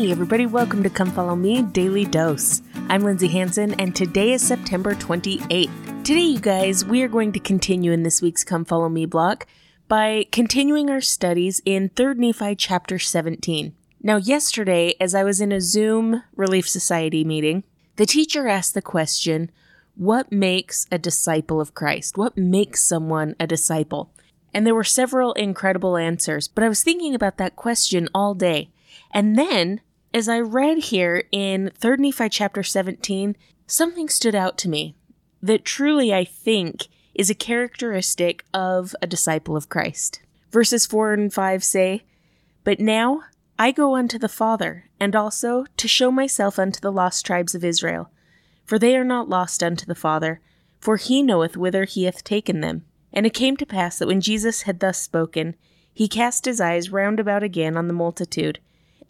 Hey, everybody, welcome to Come Follow Me Daily Dose. I'm Lindsay Hanson, and today is September 28th. Today, you guys, we are going to continue in this week's Come Follow Me block by continuing our studies in 3rd Nephi chapter 17. Now, yesterday, as I was in a Zoom Relief Society meeting, the teacher asked the question, What makes a disciple of Christ? What makes someone a disciple? And there were several incredible answers, but I was thinking about that question all day. And then, as I read here in 3 Nephi chapter 17, something stood out to me that truly I think is a characteristic of a disciple of Christ. Verses 4 and 5 say, But now I go unto the Father, and also to show myself unto the lost tribes of Israel. For they are not lost unto the Father, for he knoweth whither he hath taken them. And it came to pass that when Jesus had thus spoken, he cast his eyes round about again on the multitude,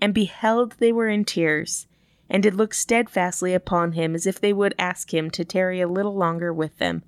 and beheld they were in tears, and did look steadfastly upon him as if they would ask him to tarry a little longer with them.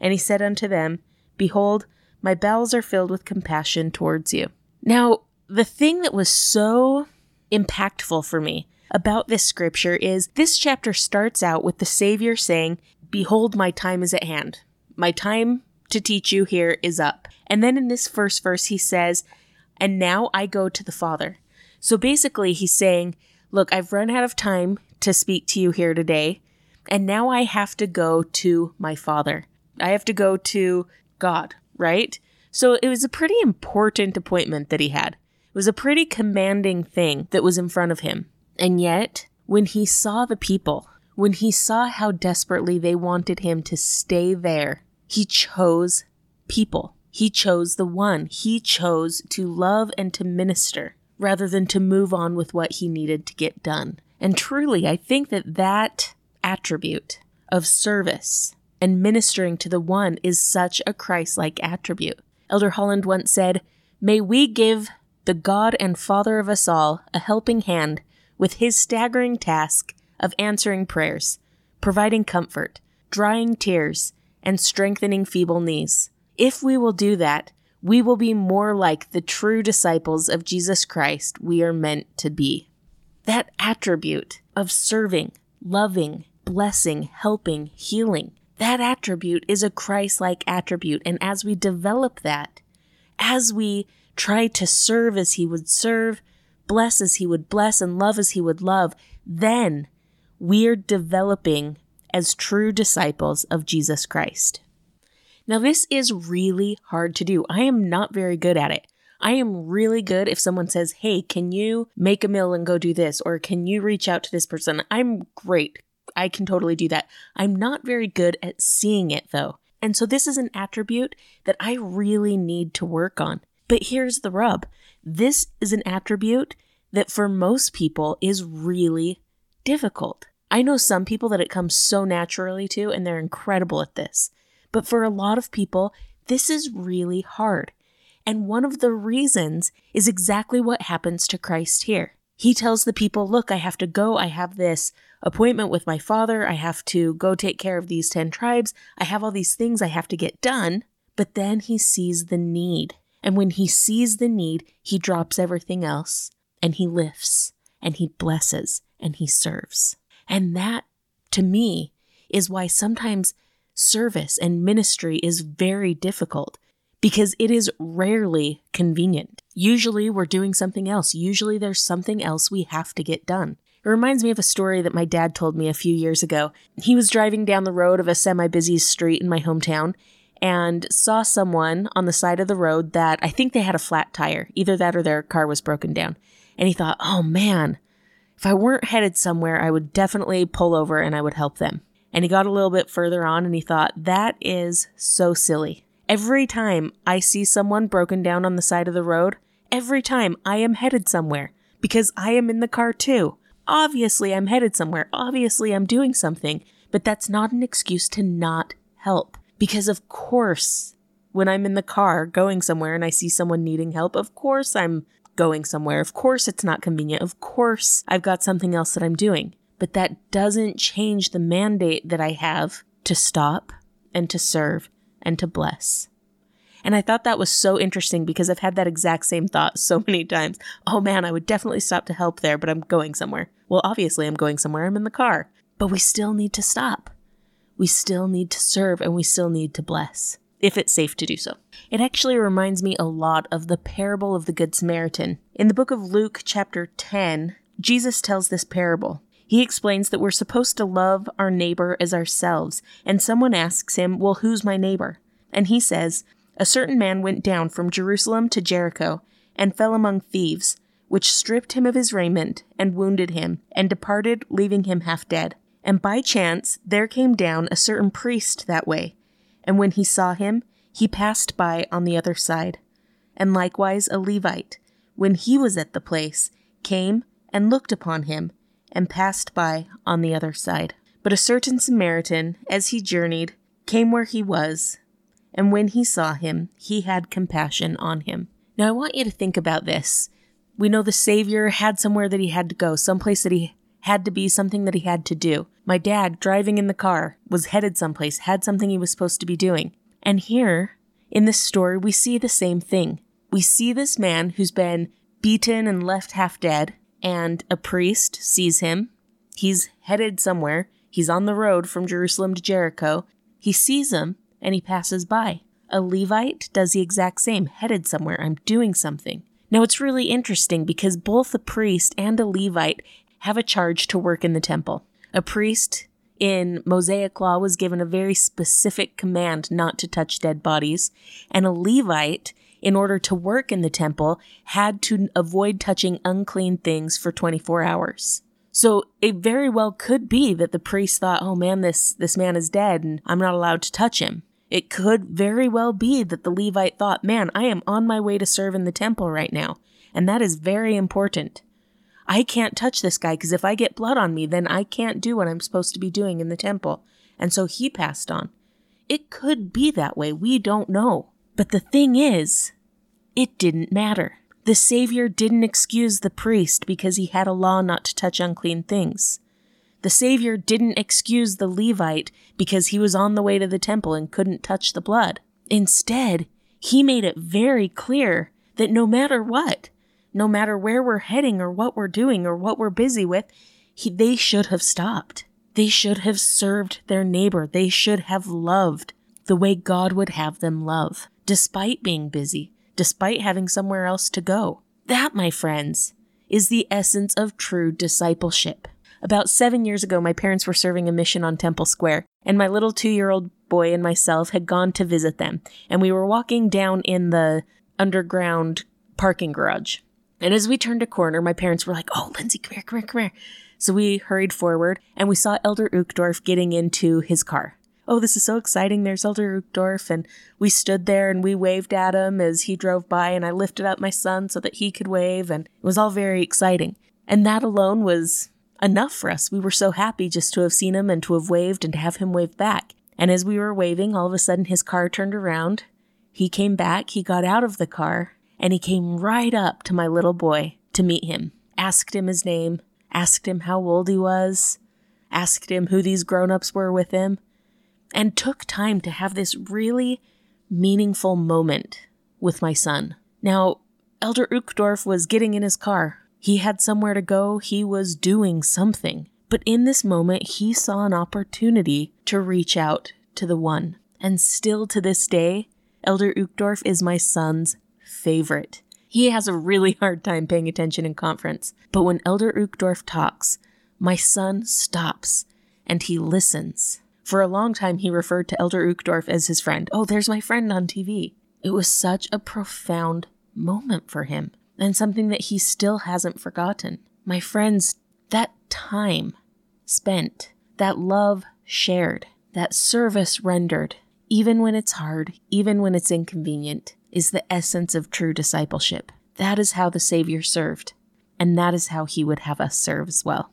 And he said unto them, Behold, my bowels are filled with compassion towards you. Now, the thing that was so impactful for me about this scripture is this chapter starts out with the Savior saying, Behold, my time is at hand. My time to teach you here is up. And then in this first verse, he says, And now I go to the Father. So basically, he's saying, Look, I've run out of time to speak to you here today, and now I have to go to my Father. I have to go to God, right? So it was a pretty important appointment that he had. It was a pretty commanding thing that was in front of him. And yet, when he saw the people, when he saw how desperately they wanted him to stay there, he chose people. He chose the one. He chose to love and to minister rather than to move on with what he needed to get done. And truly, I think that that attribute of service and ministering to the one is such a Christ like attribute. Elder Holland once said, May we give the God and Father of us all a helping hand with his staggering task of answering prayers, providing comfort, drying tears, and strengthening feeble knees. If we will do that, we will be more like the true disciples of Jesus Christ we are meant to be. That attribute of serving, loving, blessing, helping, healing, that attribute is a Christ like attribute. And as we develop that, as we try to serve as He would serve, bless as He would bless, and love as He would love, then we're developing as true disciples of Jesus Christ. Now, this is really hard to do. I am not very good at it. I am really good if someone says, Hey, can you make a meal and go do this? Or can you reach out to this person? I'm great. I can totally do that. I'm not very good at seeing it though. And so this is an attribute that I really need to work on. But here's the rub this is an attribute that for most people is really difficult. I know some people that it comes so naturally to, and they're incredible at this. But for a lot of people, this is really hard. And one of the reasons is exactly what happens to Christ here. He tells the people, Look, I have to go. I have this appointment with my father. I have to go take care of these 10 tribes. I have all these things I have to get done. But then he sees the need. And when he sees the need, he drops everything else and he lifts and he blesses and he serves. And that, to me, is why sometimes service and ministry is very difficult because it is rarely convenient. Usually we're doing something else. Usually there's something else we have to get done. It reminds me of a story that my dad told me a few years ago. He was driving down the road of a semi busy street in my hometown and saw someone on the side of the road that I think they had a flat tire. Either that or their car was broken down. And he thought, oh man, if I weren't headed somewhere, I would definitely pull over and I would help them. And he got a little bit further on and he thought, that is so silly. Every time I see someone broken down on the side of the road, every time I am headed somewhere because I am in the car too. Obviously, I'm headed somewhere. Obviously, I'm doing something, but that's not an excuse to not help. Because, of course, when I'm in the car going somewhere and I see someone needing help, of course I'm going somewhere. Of course it's not convenient. Of course I've got something else that I'm doing but that doesn't change the mandate that I have to stop and to serve and to bless. And I thought that was so interesting because I've had that exact same thought so many times. Oh man, I would definitely stop to help there, but I'm going somewhere. Well, obviously, I'm going somewhere. I'm in the car. But we still need to stop. We still need to serve and we still need to bless, if it's safe to do so. It actually reminds me a lot of the parable of the Good Samaritan. In the book of Luke, chapter 10, Jesus tells this parable. He explains that we're supposed to love our neighbor as ourselves, and someone asks him, Well, who's my neighbor? And he says, A certain man went down from Jerusalem to Jericho, and fell among thieves, which stripped him of his raiment, and wounded him, and departed, leaving him half dead. And by chance there came down a certain priest that way, and when he saw him, he passed by on the other side. And likewise a Levite, when he was at the place, came and looked upon him, and passed by on the other side. But a certain Samaritan, as he journeyed, came where he was, and when he saw him, he had compassion on him. Now, I want you to think about this. We know the Savior had somewhere that he had to go, someplace that he had to be, something that he had to do. My dad, driving in the car, was headed someplace, had something he was supposed to be doing. And here, in this story, we see the same thing. We see this man who's been beaten and left half dead, and a priest sees him. He's headed somewhere. He's on the road from Jerusalem to Jericho. He sees him and he passes by. A Levite does the exact same, headed somewhere. I'm doing something. Now it's really interesting because both a priest and a Levite have a charge to work in the temple. A priest in Mosaic law was given a very specific command not to touch dead bodies, and a Levite in order to work in the temple, had to avoid touching unclean things for 24 hours. So it very well could be that the priest thought, oh man, this, this man is dead and I'm not allowed to touch him. It could very well be that the Levite thought, man, I am on my way to serve in the temple right now. And that is very important. I can't touch this guy because if I get blood on me, then I can't do what I'm supposed to be doing in the temple. And so he passed on. It could be that way. We don't know. But the thing is, it didn't matter. The Savior didn't excuse the priest because he had a law not to touch unclean things. The Savior didn't excuse the Levite because he was on the way to the temple and couldn't touch the blood. Instead, he made it very clear that no matter what, no matter where we're heading or what we're doing or what we're busy with, he, they should have stopped. They should have served their neighbor. They should have loved the way God would have them love despite being busy, despite having somewhere else to go. That, my friends, is the essence of true discipleship. About seven years ago, my parents were serving a mission on Temple Square, and my little two year old boy and myself had gone to visit them, and we were walking down in the underground parking garage. And as we turned a corner, my parents were like, Oh, Lindsay, come here, come here, come here. So we hurried forward, and we saw Elder Uchtdorf getting into his car oh, this is so exciting. There's Elder Uchtdorf. And we stood there and we waved at him as he drove by, and I lifted up my son so that he could wave, and it was all very exciting. And that alone was enough for us. We were so happy just to have seen him and to have waved and to have him wave back. And as we were waving, all of a sudden his car turned around. He came back, he got out of the car, and he came right up to my little boy to meet him, asked him his name, asked him how old he was, asked him who these grown ups were with him, and took time to have this really meaningful moment with my son. Now, Elder Uchtdorf was getting in his car. He had somewhere to go, he was doing something. But in this moment, he saw an opportunity to reach out to the one. And still to this day, Elder Uchtdorf is my son's favorite. He has a really hard time paying attention in conference, but when Elder Uchtdorf talks, my son stops and he listens. For a long time, he referred to Elder Uchtdorf as his friend. Oh, there's my friend on TV. It was such a profound moment for him, and something that he still hasn't forgotten. My friends, that time spent, that love shared, that service rendered, even when it's hard, even when it's inconvenient, is the essence of true discipleship. That is how the Savior served, and that is how he would have us serve as well.